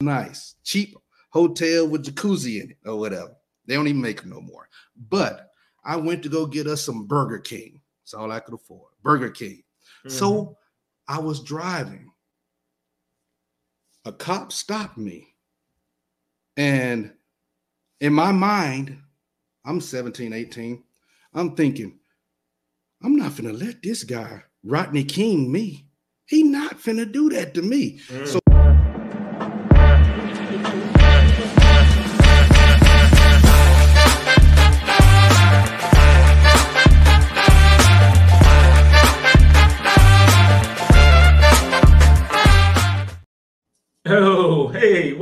nice, cheap hotel with jacuzzi in it or whatever. They don't even make them no more. But I went to go get us some Burger King. That's all I could afford. Burger King. Mm-hmm. So I was driving. A cop stopped me. And in my mind, I'm 17, 18. I'm thinking, I'm not gonna let this guy Rodney King me. He not finna do that to me. Mm. So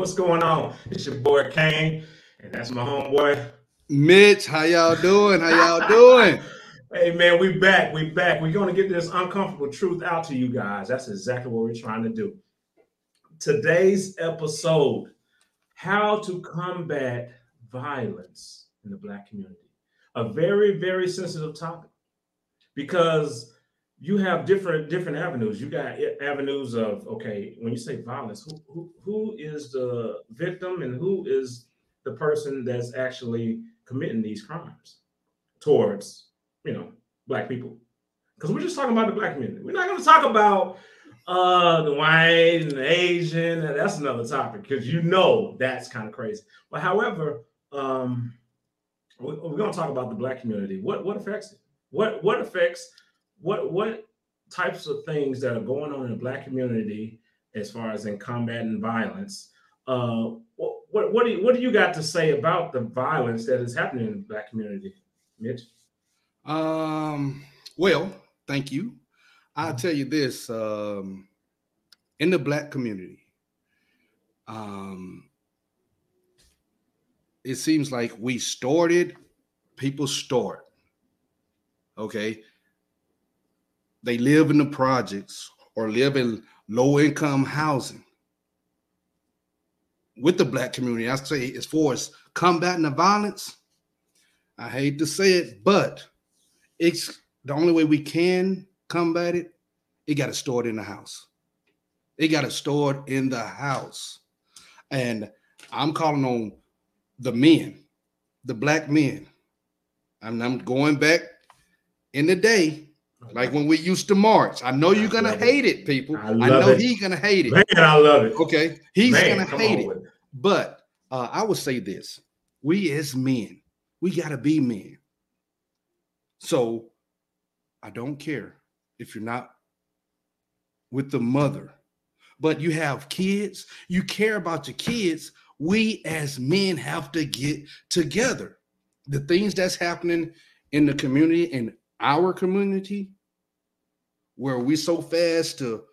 what's going on? It's your boy Kane, and that's my homeboy. Mitch, how y'all doing? How y'all doing? hey man, we back. We back. We're gonna get this uncomfortable truth out to you guys. That's exactly what we're trying to do. Today's episode: How to combat violence in the black community. A very, very sensitive topic because you have different different avenues. You got avenues of okay, when you say violence, who who who is the victim and who is the person that's actually committing these crimes towards you know black people? Because we're just talking about the black community. We're not going to talk about uh the white and the Asian. That's another topic because you know that's kind of crazy. But however, um, we're, going to talk about the black community. What what affects it? What what affects what what types of things that are going on in the black community as far as in combating violence uh, what, what, what, do you, what do you got to say about the violence that is happening in the black community mitch? Um well thank you. I'll mm-hmm. tell you this um in the black community um it seems like we started people start okay they live in the projects or live in low income housing with the black community. I say, as far as combating the violence, I hate to say it, but it's the only way we can combat it. It got to store it in the house. It got to store it in the house. And I'm calling on the men, the black men. And I'm going back in the day like when we used to march. I know you're gonna hate it, it people. I, I know he's gonna hate it. Man, I love it. Okay, he's Man, gonna hate it. it. But uh, I would say this: we as men, we gotta be men. So I don't care if you're not with the mother, but you have kids. You care about your kids. We as men have to get together. The things that's happening in the community in our community where we so fast to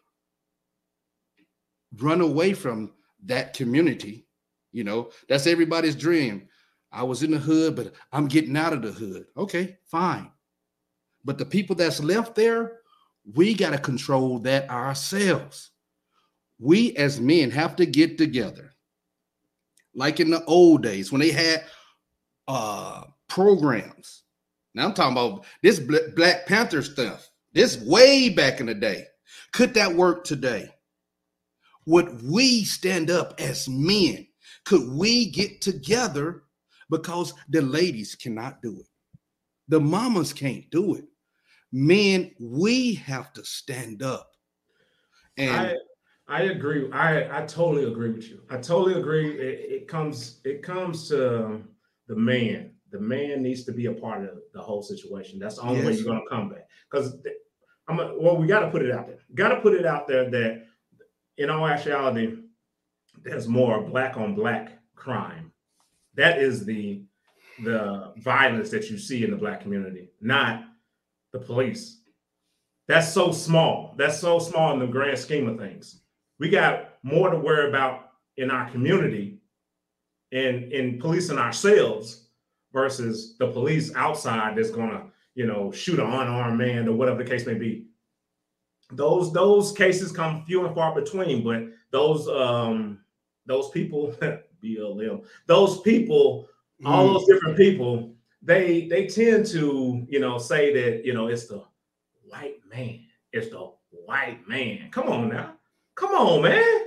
run away from that community. You know, that's everybody's dream. I was in the hood, but I'm getting out of the hood. Okay, fine. But the people that's left there, we got to control that ourselves. We as men have to get together. Like in the old days when they had uh programs. Now I'm talking about this Black Panther stuff. This way back in the day. Could that work today? Would we stand up as men? Could we get together because the ladies cannot do it? The mamas can't do it. Men, we have to stand up. And I, I agree. I, I totally agree with you. I totally agree. It, it comes it comes to um, the man. The man needs to be a part of the whole situation. That's the only yes. way you're going to come back. Because I'm a, well, we got to put it out there. Got to put it out there that, in all actuality, there's more black on black crime. That is the the violence that you see in the black community, not the police. That's so small. That's so small in the grand scheme of things. We got more to worry about in our community and in policing ourselves versus the police outside that's gonna you know, shoot an unarmed man or whatever the case may be. Those those cases come few and far between, but those um those people BLM, those people, mm. all those different people, they they tend to, you know, say that, you know, it's the white man. It's the white man. Come on now. Come on, man.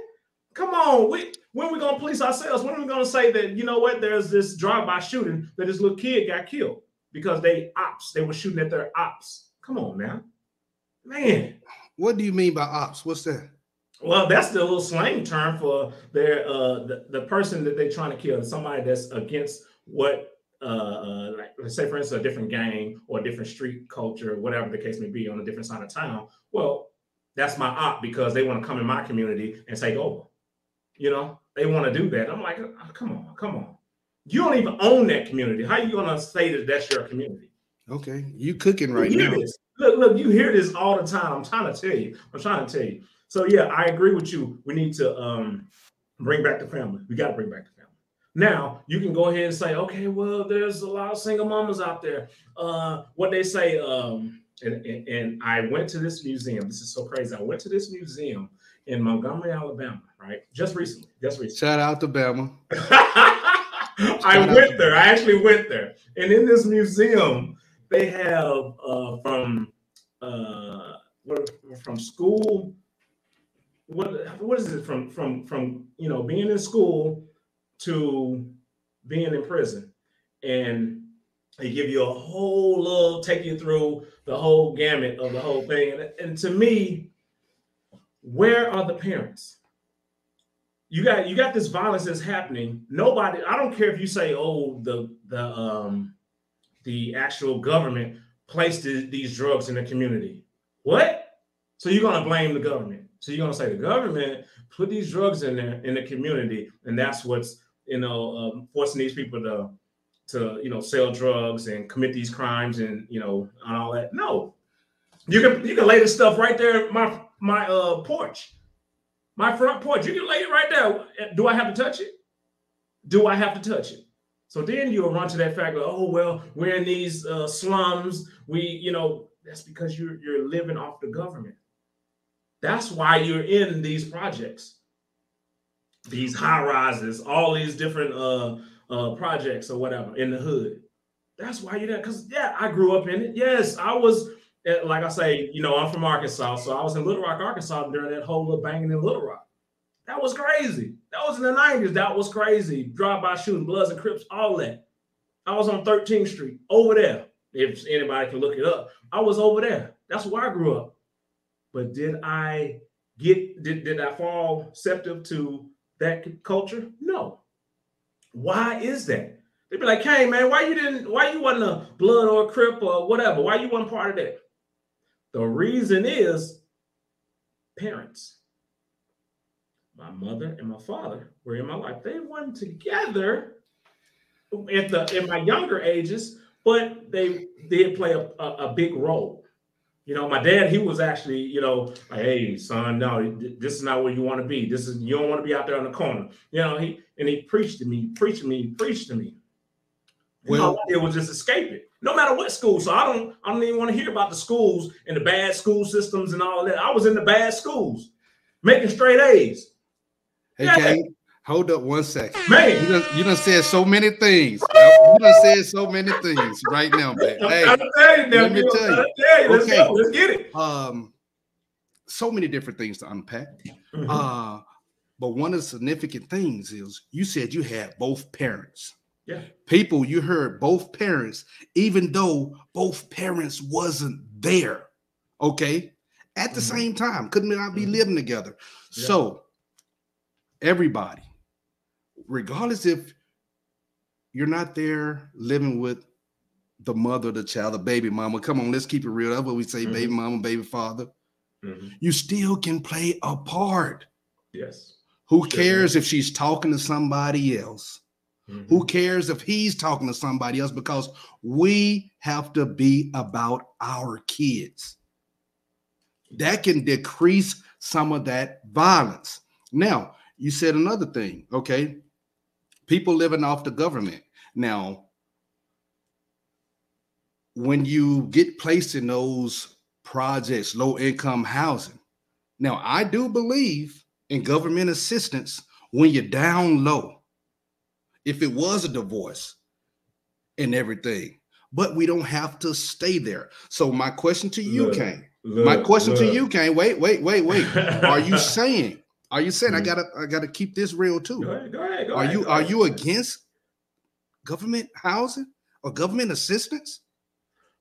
Come on. We When are we gonna police ourselves? When are we gonna say that you know what? There's this drive-by shooting that this little kid got killed because they ops. They were shooting at their ops. Come on now, man. What do you mean by ops? What's that? Well, that's the little slang term for their uh the, the person that they're trying to kill, somebody that's against what uh, uh like let's say for instance a different gang or a different street culture, whatever the case may be, on a different side of town. Well, that's my op because they want to come in my community and take over. You know, they want to do that. I'm like, oh, come on, come on. You don't even own that community. How are you gonna say that that's your community? Okay, you cooking right You now. this. Look, look, you hear this all the time. I'm trying to tell you. I'm trying to tell you. So yeah, I agree with you. We need to um bring back the family. We got to bring back the family. Now you can go ahead and say, okay, well, there's a lot of single mamas out there. Uh, what they say, um, and, and, and I went to this museum. This is so crazy. I went to this museum in Montgomery, Alabama, right? Just recently. Just recently. Shout out to Bama. I went there. I actually went there, and in this museum, they have uh, from uh, from school. What what is it from from from you know being in school to being in prison, and they give you a whole little take you through the whole gamut of the whole thing, and, and to me, where are the parents? You got you got this violence that's happening. Nobody, I don't care if you say, oh, the the um the actual government placed th- these drugs in the community. What? So you're gonna blame the government. So you're gonna say the government put these drugs in there in the community, and that's what's you know um, forcing these people to to you know sell drugs and commit these crimes and you know and all that. No, you can you can lay this stuff right there my my uh porch my front porch. You can lay it right there. Do I have to touch it? Do I have to touch it? So then you'll run to that fact of, oh well, we're in these uh, slums. We, you know, that's because you're you're living off the government. That's why you're in these projects, these high rises, all these different uh, uh, projects or whatever in the hood. That's why you're there. Because yeah, I grew up in it. Yes, I was like I say, you know, I'm from Arkansas, so I was in Little Rock, Arkansas during that whole little banging in Little Rock. That was crazy. That was in the 90s. That was crazy. Drive-by shooting, Bloods and Crips, all that. I was on 13th Street over there. If anybody can look it up, I was over there. That's where I grew up. But did I get did, did I fall septive to that culture? No. Why is that? They'd be like, hey man, why you didn't, why you wasn't a blood or a crip or whatever? Why you wasn't part of that? The reason is parents. My mother and my father were in my life. They weren't together at the in my younger ages, but they did play a, a, a big role. You know, my dad, he was actually, you know, like, hey, son, no, this is not where you want to be. This is you don't want to be out there on the corner. You know, he and he preached to me, preached to me, preached to me. Well, it was just escape it. No matter what school. So I don't, I don't even want to hear about the schools and the bad school systems and all that. I was in the bad schools, making straight A's. Hey, Yeah. Kane, hold up one second. Man, You done, you done said so many things. You done said so many things right now, man. Hey, let me tell you. you. Let's Okay. go. Let's get it. um, so many different things to unpack. Mhm. Uh, but one of the significant things is you said you had both parents. Yeah. People, you heard both parents, even though both parents wasn't there. Okay. At the Mhm. same time, couldn't not be Mhm. living together. Yeah. So everybody, regardless if you're not there living with the mother the child, the baby mama. Come on, let's keep it real. That's what we say, Mhm. baby mama, baby father. Mhm. You still can play a part. Yes. Who cares if she's talking to somebody else? Mhm. Who cares if he's talking to somebody else? Because we have to be about our kids. That can decrease some of that violence. Now, you said another thing, okay? People living off the government. Now, when you get placed in those projects, low income housing, now I do believe in government assistance when you're down low if it was a divorce and everything. But we don't have to stay there. So my question to you, Look, Kane. My Look, question to you, Kane. Wait, wait, wait, wait. Are you saying Are you saying mm-hmm. I gotta I gotta keep this real too? Go ahead, go ahead. Go are ahead, you are you against government housing or government assistance?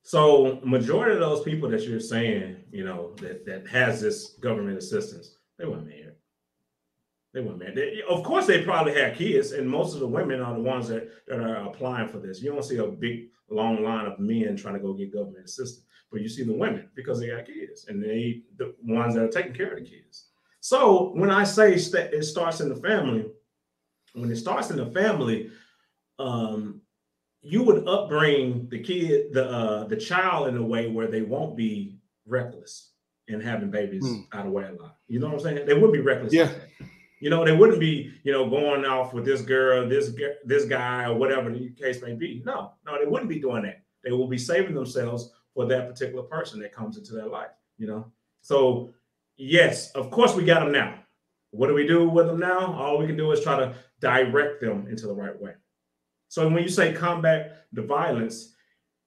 So majority of those people that you're saying, you know, that that has this government assistance, they weren't married. They weren't married. They, of course, they probably had kids, and most of the women are the ones that, that are applying for this. You don't see a big long line of men trying to go get government assistance, but you see the women because they got kids, and they the ones that are taking care of the kids. So when I say it starts in the family, when it starts in the family, um, you would upbring the kid, the uh, the child in a way where they won't be reckless and having babies hmm. out of wedlock. You know what I'm saying? They wouldn't be reckless. Yeah. Like you know, they wouldn't be, you know, going off with this girl, this this guy, or whatever the case may be. No, no, they wouldn't be doing that. They will be saving themselves for that particular person that comes into their life. You know, so yes, of course we got them now. What do we do with them now? All we can do is try to direct them into the right way. So when you say combat the violence,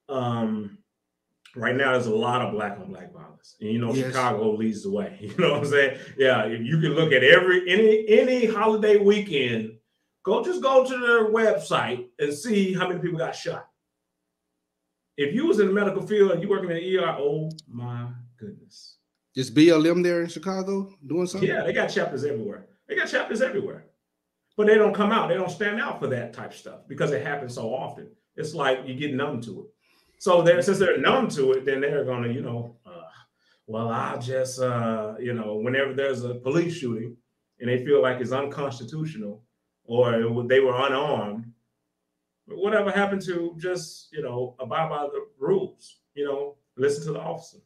um, right now there's a lot of black on black violence. And you know, yes. Chicago leads the way. You know what I'm saying? Yeah, if you can look at every any any holiday weekend, go just go to their website and see how many people got shot. If you was in the medical field and you working in the ER, oh my goodness. Is BLM there in Chicago doing something? Yeah, they got chapters everywhere. They got chapters everywhere but they don't come out. They don't stand out for that type of stuff because it happens so often. It's like you get numb to it. So they're since they're numb to it, then they're gonna, you know, uh, well, I'll just, uh, you know, whenever there's a police shooting and they feel like it's unconstitutional or it, they were unarmed, whatever happened to just, you know, abide by the rules, you know, listen to the officer,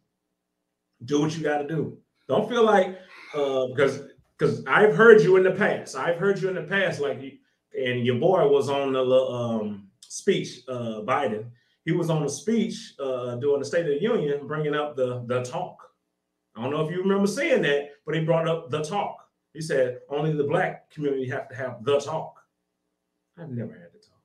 do what you got to do. Don't feel like uh, because because I've heard you in the past. I've heard you in the past, like, and your boy was on the um, speech, uh, Biden. He was on a speech uh, during the State of the Union, bringing up the the talk. I don't know if you remember seeing that, but he brought up the talk. He said only the black community have to have the talk. I've never had the talk.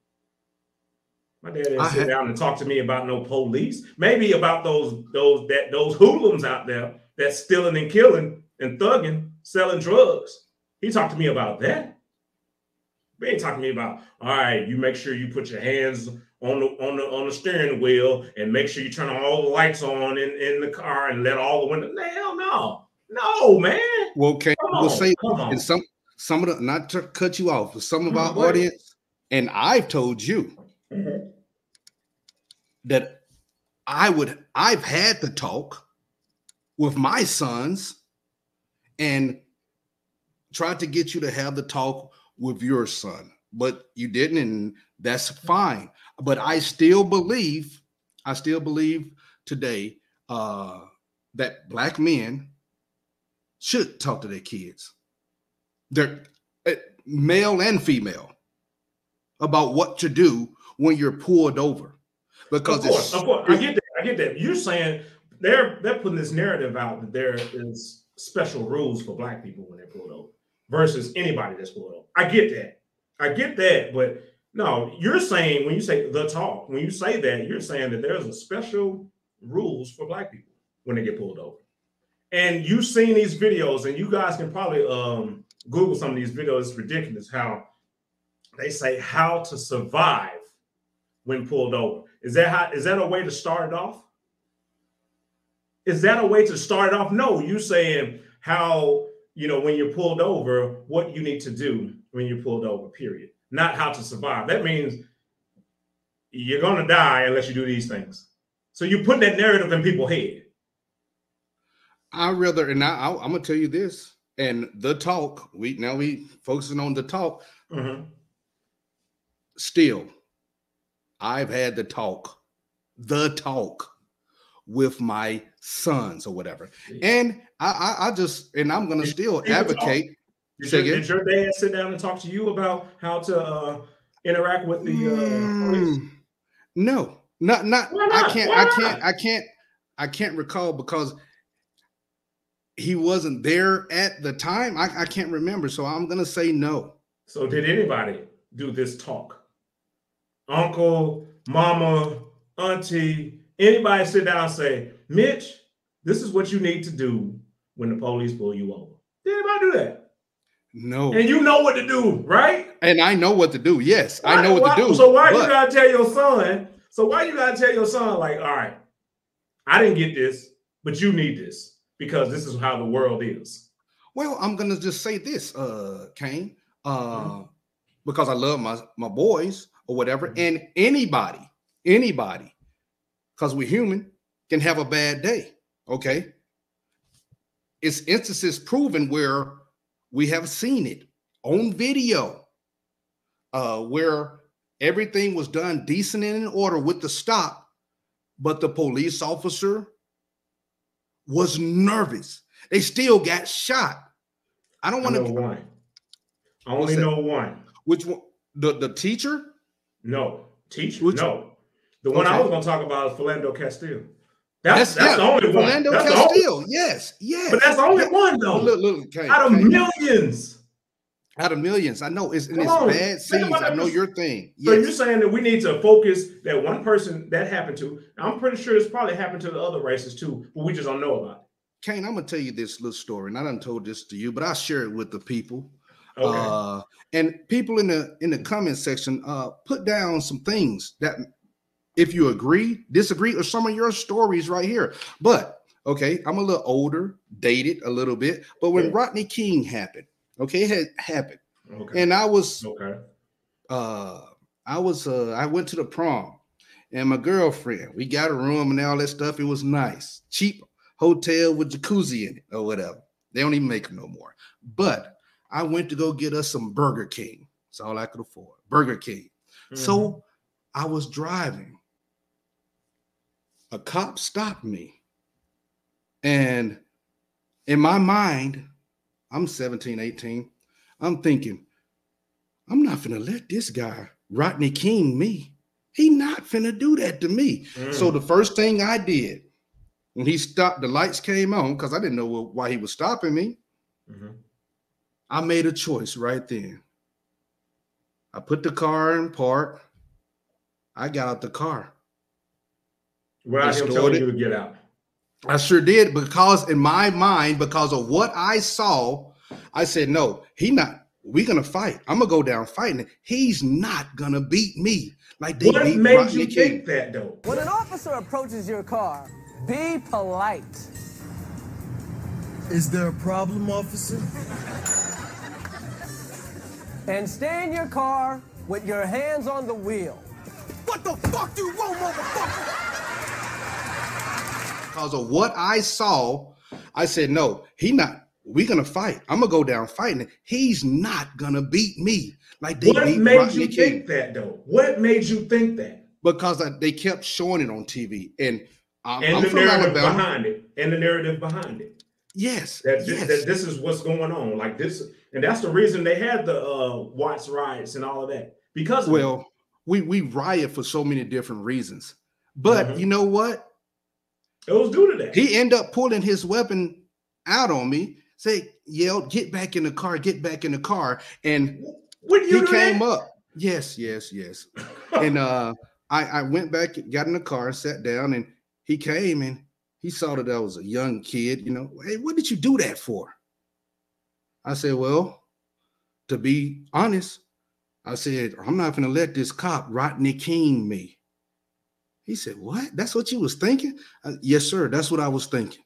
My dad didn't I sit had- down and talk to me about no police. Maybe about those those that those hoodlums out there that's stealing and killing and thugging selling drugs. He talked to me about that. He ain't talking to me about, all right, you make sure you put your hands on the on the on the steering wheel and make sure you turn all the lights on in, in the car and let all the windows. Hell no. No, man. Well, okay. We'll say and some some of the not to cut you off, but some of mm-hmm. our audience, and I've told you mm-hmm. that I would I've had the talk with my sons and tried to get you to have the talk with your son, but you didn't, and that's fine. But I still believe, I still believe today uh, that black men should talk to their kids, they're uh, male and female, about what to do when you're pulled over. Because of course, of course, I get that. I get that. You're saying they're they're putting this narrative out that there is special rules for black people when they're pulled over versus anybody that's pulled. I get that. I get that, but no, you're saying when you say the talk, when you say that, you're saying that there's a special rules for black people when they get pulled over. And you've seen these videos, and you guys can probably um, Google some of these videos. It's ridiculous how they say how to survive when pulled over. Is that how is that a way to start it off? Is that a way to start it off? No, you saying how, you know, when you're pulled over, what you need to do when you're pulled over, period. Not how to survive. That means you're going to die unless you do these things. So you put that narrative in people's head. I rather, and I, am gonna tell you this, and the talk. We now we focusing on the talk. Mm-hmm. Still, I've had the talk, the talk with my sons or whatever. And I, I, I just and I'm gonna still advocate. Did your, did your, dad sit down and talk to you about how to uh, interact with the uh, mm, No, not not, not? I can't Why I can't I can't I can't recall because he wasn't there at the time. I, I can't remember, so I'm gonna say no. So did anybody do this talk? Uncle, mama, auntie, anybody sit down and say, Mitch, this is what you need to do when the police pull you over. Did anybody do that? No. And you know what to do, right? And I know what to do. Yes, why, I know what why, to do. So why but, you gotta tell your son? So why you gotta tell your son, like, all right, I didn't get this, but you need this because this is how the world is. Well, I'm gonna just say this, uh, Kane, uh, Mm-hmm. because I love my my boys or whatever, Mhm. and anybody, anybody, because we're human, can have a bad day. Okay. It's instances proven where we have seen it on video, uh, where everything was done decent and in order with the stop, but the police officer was nervous. They still got shot. I don't want know to. one. I only know one. Which one? The the teacher? No, teacher. Which- no, the one I was going to talk about is Philando Castile. That's that's, the only one. Philando That's Castile. yes, yes. but that's the only one though. Look, look, Kane, out of Kane, millions. out of millions. I know it's in Come it's on, bad scenes. I know your thing. So you're saying that we need to focus that one person that happened to. I'm pretty sure it's probably happened to the other races too, but we just don't know about it. Kane, I'm gonna tell you this little story, and I done told this to you, but I'll share it with the people. Okay. Uh, and people in the in the comment section, uh, put down some things that if you agree, disagree, or some of your stories right here. But okay, I'm a little older, dated a little bit, but when Yeah. Rodney King happened, okay, it had happened, okay. and I was okay. uh I was uh I went to the prom and my girlfriend, we got a room and all that stuff. It was nice, cheap hotel with jacuzzi in it or whatever. They don't even make them no more. But I went to go get us some Burger King. That's all I could afford. Burger King. Mhm. So I was driving. A cop stopped me. And in my mind, I'm 17, 18. I'm thinking, I'm not gonna let this guy, Rodney King, me. He not finna do that to me. Mm. So the first thing I did when he stopped, the lights came on because I didn't know wh- why he was stopping me. Mhm. I made a choice right then. I put the car in park. I got out the car. Without him Distorted. telling you to get out. I sure did because in my mind, because of what I saw, I said, no, he not. We gonna fight. I'm gonna go down fighting. He's not gonna beat me like they What beat made Rodney you King. think that though? When an officer approaches your car, be polite. Is there a problem, officer? And stay in your car with your hands on the wheel. What the fuck do you want, motherfucker? Because of what I saw, I said, no, he not. We gonna fight. I'm gonna go down fighting. He's not gonna beat me like they What made Rodney you King. think that though? What made you think that? because I, they kept showing it on TV. And I'm, And I'm the from narrative Alabama. behind it. And the narrative behind it. Yes, That this, yes. that this is what's going on. Like this, and that's the reason they had the uh Watts riots and all of that. Because well, we we riot for so many different reasons. But Mhm. you know what? It was due to that. He ended up pulling his weapon out on me. Say, yelled, "Get back in the car! Get back in the car!" And when you he came that? up. Yes, yes, yes. and uh, I I went back, got in the car, sat down, and he came and he saw that I was a young kid. You know, hey, what did you do that for? I said, well, to be honest, I said I'm not gonna let this cop Rodney King me. He said, what? That's what you was thinking? Uh, yes, sir. That's what I was thinking.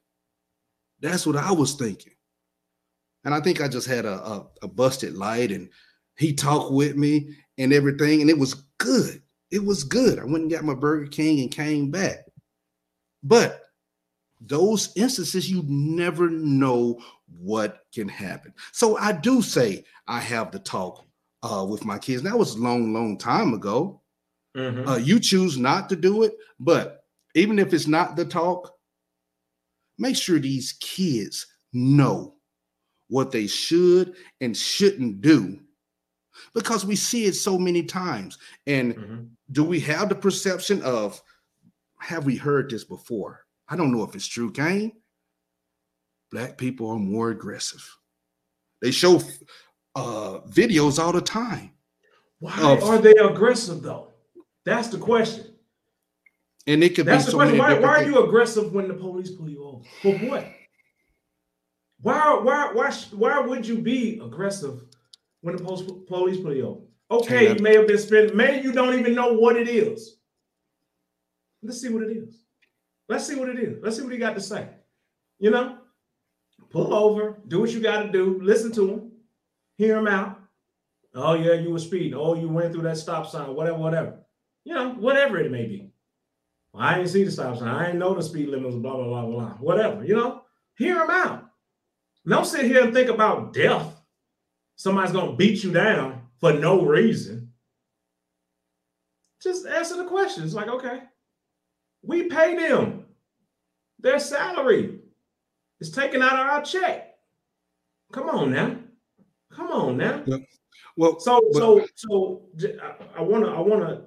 That's what I was thinking. And I think I just had a, a, a busted light and he talked with me and everything, and it was good. It was good. I went and got my Burger King and came back. But those instances, you never know what can happen. So I do say I have the talk uh, with my kids. That was a long, long time ago. Mhm. Uh, you choose not to do it, but even if it's not the talk, make sure these kids know what they should and shouldn't do because we see it so many times. And Mhm. do we have the perception of have we heard this before? I don't know if it's true, Kane. Black people are more aggressive. They show uh, videos all the time. Why of- are they aggressive though? That's the question. And it could That's be the so question. Why, why are you aggressive when the police pull you over? For what? Why why why why would you be aggressive when the police pull you over. Okay, you may have been spending, maybe you don't even know what it is. Let's see what it is. Let's see what it is. Let's see what he got to say. You know, pull over, do what you got to do, listen to him, hear him out. Oh, yeah, you were speeding. Oh, you went through that stop sign, whatever, whatever. You know, whatever it may be. Well, I ain't see the stop sign. I ain't know the speed limit was blah, blah, blah, blah, whatever. You know, hear him out. Don't sit here and think about death. Somebody's going to beat you down for no reason. Just answer the questions like, okay, we pay them their salary. It's taken out of our check. Come on now. Come on now. Well, so but, so so I want to I want to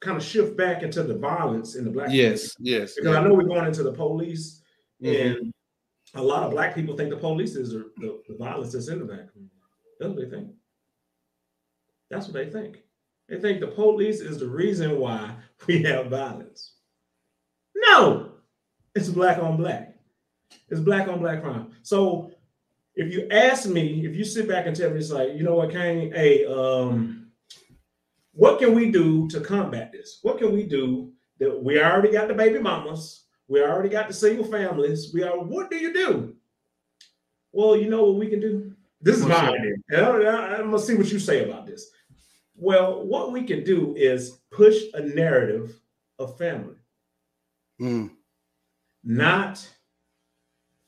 kind of shift back into the violence in the black. Yes, community. yes. Because yeah. I know we're going into the police, mm-hmm. and a lot of black people think the police is the, the, violence that's in the black community. That's what they think. That's what they think. They think the police is the reason why we have violence. No, it's black on black. It's black on black crime. So if you ask me, if you sit back and tell me, it's like, you know what, Kane, hey, um, what can we do to combat this? What can we do that we already got the baby mamas, we already got the single families. We are, what do you do? Well, you know what we can do? This is my idea. I'm gonna see what you say about this. Well, what we can do is push a narrative of family, mm. not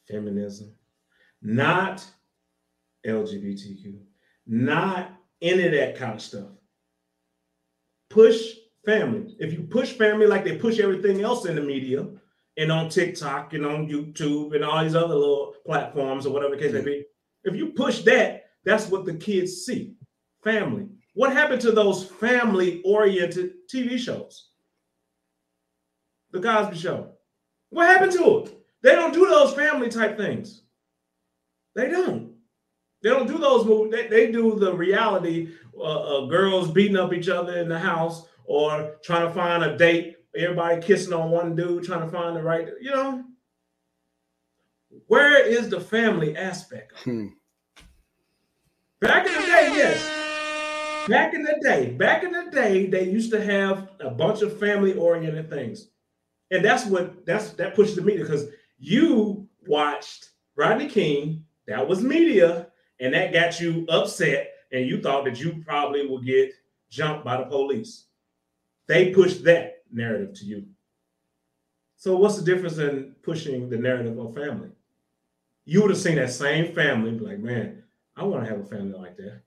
feminism, not LGBTQ, not any of that kind of stuff. Push family. If you push family like they push everything else in the media and on TikTok and on YouTube and all these other little platforms or whatever the case may mm. be, if you push that, that's what the kids see family. What happened to those family oriented TV shows? The Cosby Show. What happened to it? They don't do those family type things. They don't. They don't do those movies. They, they do the reality uh, uh, girls beating up each other in the house or trying to find a date. Everybody kissing on one dude, trying to find the right, you know. Where is the family aspect? Hmm. Back in the day, yes. Back in the day, back in the day, they used to have a bunch of family-oriented things, and that's what that's that pushes the media because you watched Rodney King, that was media, and that got you upset, and you thought that you probably would get jumped by the police. They pushed that narrative to you. So, what's the difference in pushing the narrative of family? You would have seen that same family, be like, man, I want to have a family like that.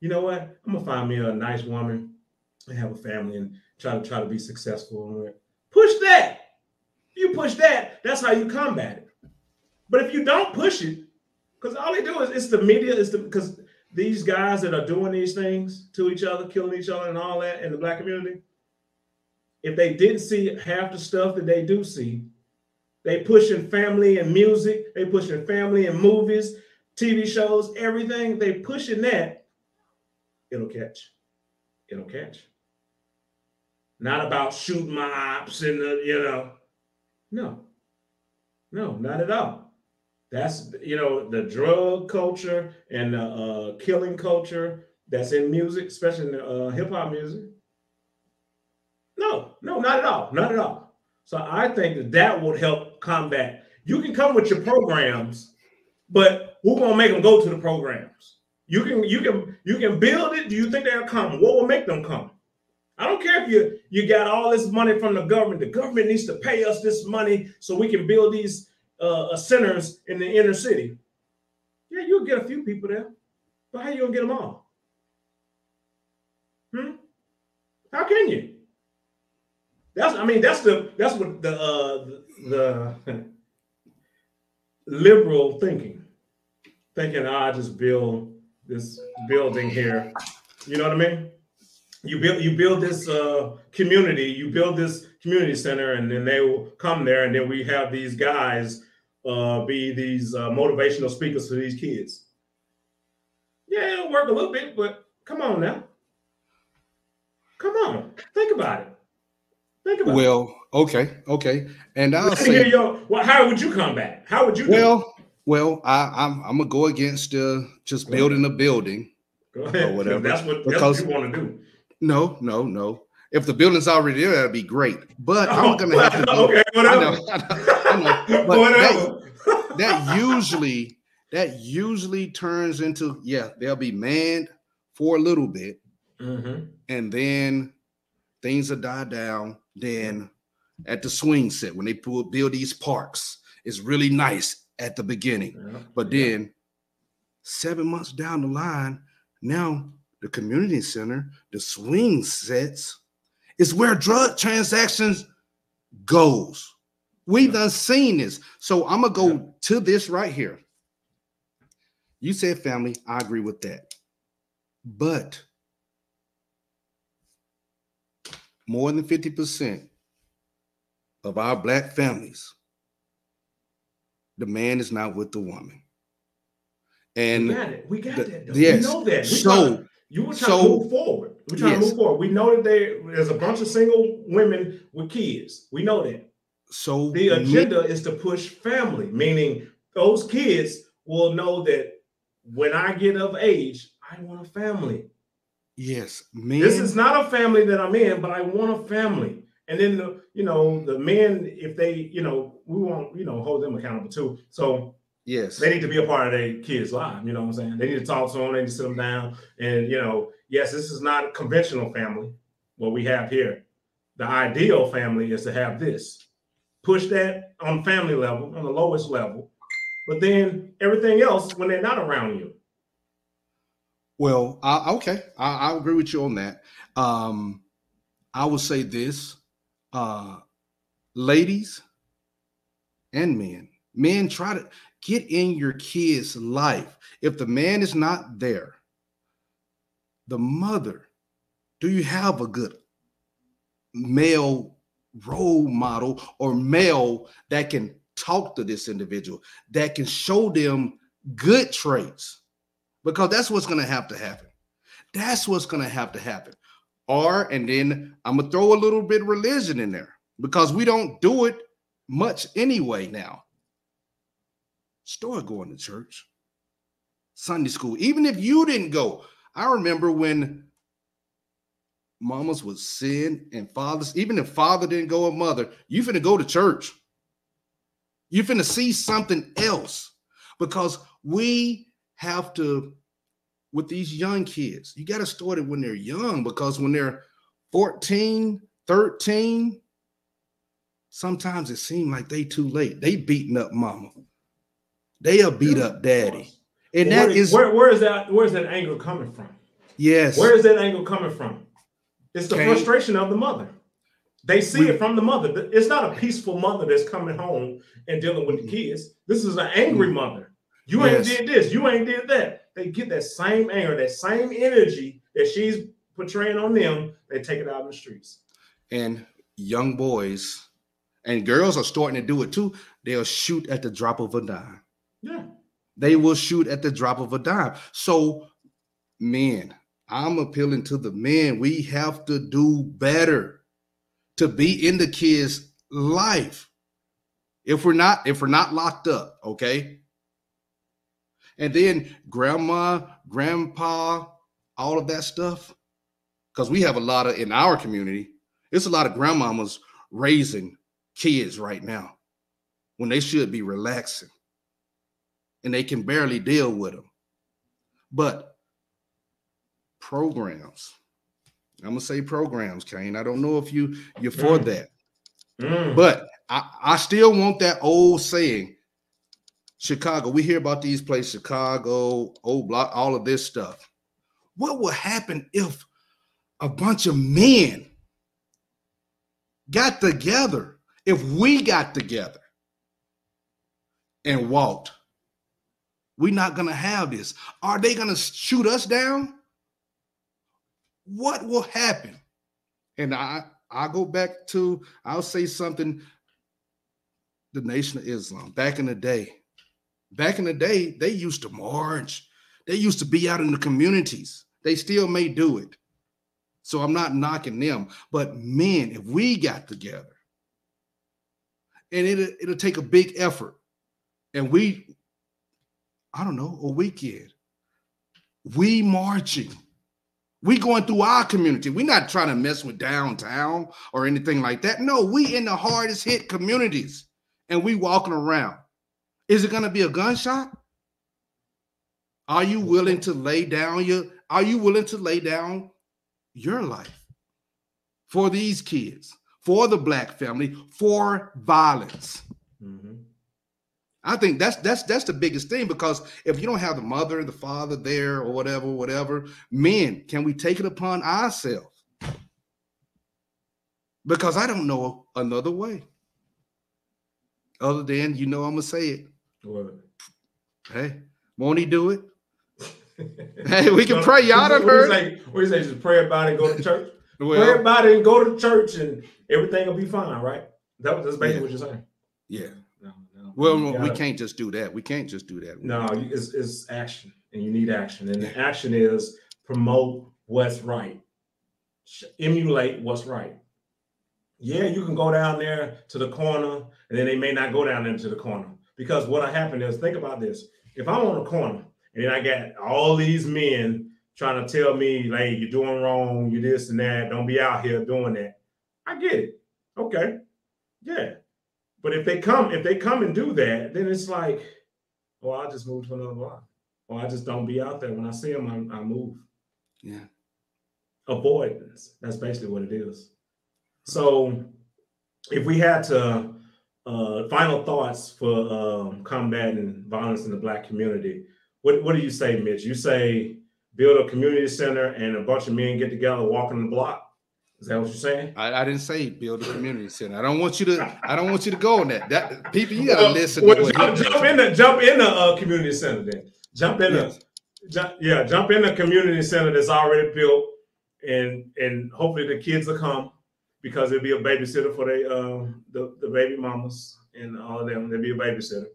You know what? I'm gonna find me a nice woman and have a family and try to try to be successful. Push that. You push that, that's how you combat it. But if you don't push it, because all they do is it's the media, is the because these guys that are doing these things to each other, killing each other, and all that in the black community, if they didn't see half the stuff that they do see, they pushing family and music, they pushing family and movies, TV shows, everything. They pushing that, it'll catch. It'll catch. Not about shooting my ops and the, you know, no, no, not at all. That's you know the drug culture and the uh, killing culture that's in music, especially in uh, hip hop music. No, no, not at all, not at all. So I think that that would help combat. You can come with your programs, but who's gonna make them go to the programs? You can, you can, you can build it. Do you think they'll come? What will make them come? I don't care if you you got all this money from the government. The government needs to pay us this money so we can build these uh, uh, centers in the inner city. Yeah, you'll get a few people there, but how you gonna get them all? Hmm? How can you? That's I mean that's the that's what the uh, the, the liberal thinking, thinking I just build this building here. You know what I mean? you build you build this uh, community, you build this community center, and then they will come there, and then we have these guys uh, be these uh, motivational speakers for these kids. Yeah, it'll work a little bit, but come on now, come on, think about it. Think about well, it. Well, okay, okay, and I'll say, your, well, how would you come back? How would you? Well, well, I, I'm I'm gonna go against uh, just building a building Go ahead. whatever, That's what, that's because- what you want to do. No, no, no. If the building's already there, that'd be great. But I'm gonna have to go. okay, I know, I know, I know. Whatever. that usually that usually turns into yeah they'll be manned for a little bit Mhm. and then things will die down then at the swing set when they build these parks it's really nice at the beginning Yeah. but then seven months down the line now the community center the swing sets is where drug transactions goes we've done seen this so i'm gonna go Yeah. to this right here you said family i agree with that but more than 50% of our black families the man is not with the woman and we got it. We got the- that. Though. yes. We know that. We So- you were trying so- to move forward. We're trying to move forward. We know that there- there's a bunch of single women with kids. We know that. so The agenda is to push family, meaning those kids will know that when I get of age, I want a family. yes men This is not a family that I'm in, but I want a family. And then the, you know, the men, if they, you know, we want, you know, hold them accountable too. So yes they need to be a part of their kids' life. You know what I'm saying? They need to talk to them. They need to sit them down. And you know, yes, this is not a conventional family. What we have here, the ideal family is to have this. Push that on family level, on the lowest level, but then everything else when they're not around you. Well, I, okay, I, I agree with you on that. Um, I would say this, uh, ladies and men, men try to get in your kid's life. If the man is not there, the mother, do you have a good male role model or male that can talk to this individual, that can show them good traits? because that's what's going to have to happen. That's what's going to have to happen. Or, and then I'm going to throw a little bit of religion in there because we don't do it much anyway now. Start going to church, Sunday school, even if you didn't go. I remember when mamas would sin and fathers, even if father didn't go or mother, you finna go to church. You finna see something else because we have to with these young kids you got to start it when they're young because when they're 14 13 sometimes it seems like they too late they beating up mama they'll beat up daddy and where, that is where, where is that where is that anger coming from? yes Where is that anger coming from? It's the frustration of the mother. They see We- it from the mother. It's not a peaceful mother that's coming home and dealing with the kids. This is an angry mother. You ain't Mm. Did this. You ain't did that. They get that same anger, that same energy that she's portraying on them. They take it out in the streets. and young boys and girls are starting to do it too they'll shoot at the drop of a dime Yeah. they will shoot at the drop of a dime. So, men, I'm appealing to the men. We have to do better to be in the kids' life. If we're not, if we're not locked up, okay. And then grandma, grandpa, all of that stuff, because we have a lot of in our community. It's a lot of grandmamas raising kids right now when they should be relaxing and they can barely deal with them. But programs, I'm gonna say programs, Kane. I don't know if you you're for Mm. that, Mm. but I, I still want that old saying. Chicago, we hear about these places, Chicago, O Block, all of this stuff. What would happen if a bunch of men got together? If we got together and walked we're not going to have this. Are they going to shoot us down? What will happen? And I I go back to I'll say something the Nation of Islam back in the day. Back in the day, they used to march. They used to be out in the communities. They still may do it. So I'm not knocking them, but men, if we got together, and it'll, it'll take a big effort, and we I don't know, a weekend. we marching. We going through our community. We're not trying to mess with downtown or anything like that. No, we in the hardest hit communities and we walking around. Is it going to be a gunshot? Are you willing to lay down your are you willing to lay down your life for these kids, for the black family, for violence? Mm-hmm. I think that's that's that's the biggest thing because if you don't have the mother, the father there, or whatever, whatever, men, can we take it upon ourselves? Because I don't know another way. Other than you know, I'm gonna say it. What? Hey, won't he do it? hey, we can pray. Y'all done heard. What do you say? What do you say? Just pray about it go to church. well, pray about it and go to church, and everything will be fine, right? That, that's basically yeah. what you're saying. Yeah. Well, gotta, we can't just do that. We can't just do that. No, it's, it's action, and you need action, and the action is promote what's right, emulate what's right. Yeah, you can go down there to the corner, and then they may not go down there to the corner because what I happened is think about this: if I'm on a corner and then I got all these men trying to tell me, like, you're doing wrong, you this and that, don't be out here doing that. I get it. Okay. Yeah. But if they come, if they come and do that, then it's like, well, I'll just move to another block. Or I just don't be out there. When I see them, I, I move. Yeah. Avoidance. That's basically what it is. So if we had to uh, final thoughts for um, combating violence in the black community, what, what do you say, Mitch? You say build a community center and a bunch of men get together walking the block. Is that what you're saying? I, I, didn't say build a community center. I don't want you to. I don't want you to go on that. That people, you gotta well, listen. Well, jump, jump in the jump in the uh, community center. Then jump in yes. the jump, yeah, jump in the community center that's already built, and and hopefully the kids will come because it'll be a babysitter for they uh, the the baby mamas and all of them. There'll be a babysitter.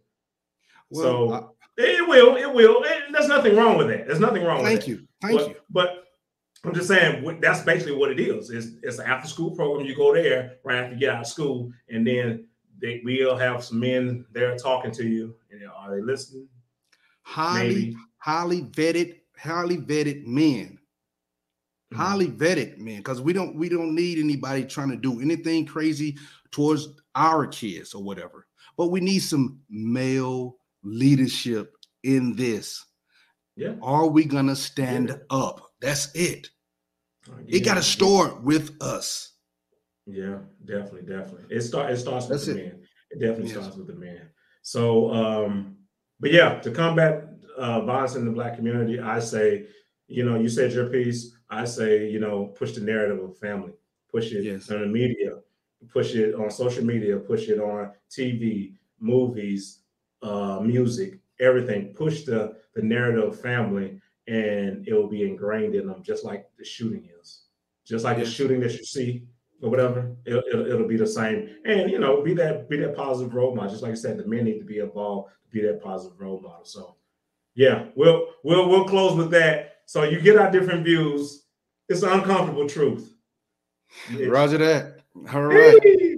Well, so I, it will, it will. It, there's nothing wrong with that. There's nothing wrong. Thank you, thank but, you. But I'm just saying that's basically what it is. It's, it's an after school program. You go there right after you get out of school, and then they will have some men there talking to you. And are they listening? Highly, Maybe. highly vetted, highly vetted men. Mm-hmm. Highly vetted men, because we don't we don't need anybody trying to do anything crazy towards our kids or whatever. But we need some male leadership in this. Yeah. Are we gonna stand yeah. up? That's it. Uh, yeah. It got to start with us. Yeah, definitely, definitely. It start it starts with That's the it. man. It definitely yes. starts with the man. So, um, but yeah, to combat uh, violence in the black community, I say, you know, you said your piece. I say, you know, push the narrative of family, push it yes. on the media, push it on social media, push it on TV, movies, uh, music, everything. Push the the narrative of family and it will be ingrained in them, just like the shooting is, just like the shooting that you see or whatever. It'll, it'll, it'll, be the same, and you know, be that be that positive role model. Just like I said, the men need to be involved to be that positive role model. So, yeah, we'll we'll we'll close with that. So you get our different views. It's an uncomfortable truth. Roger that. All right. Hey.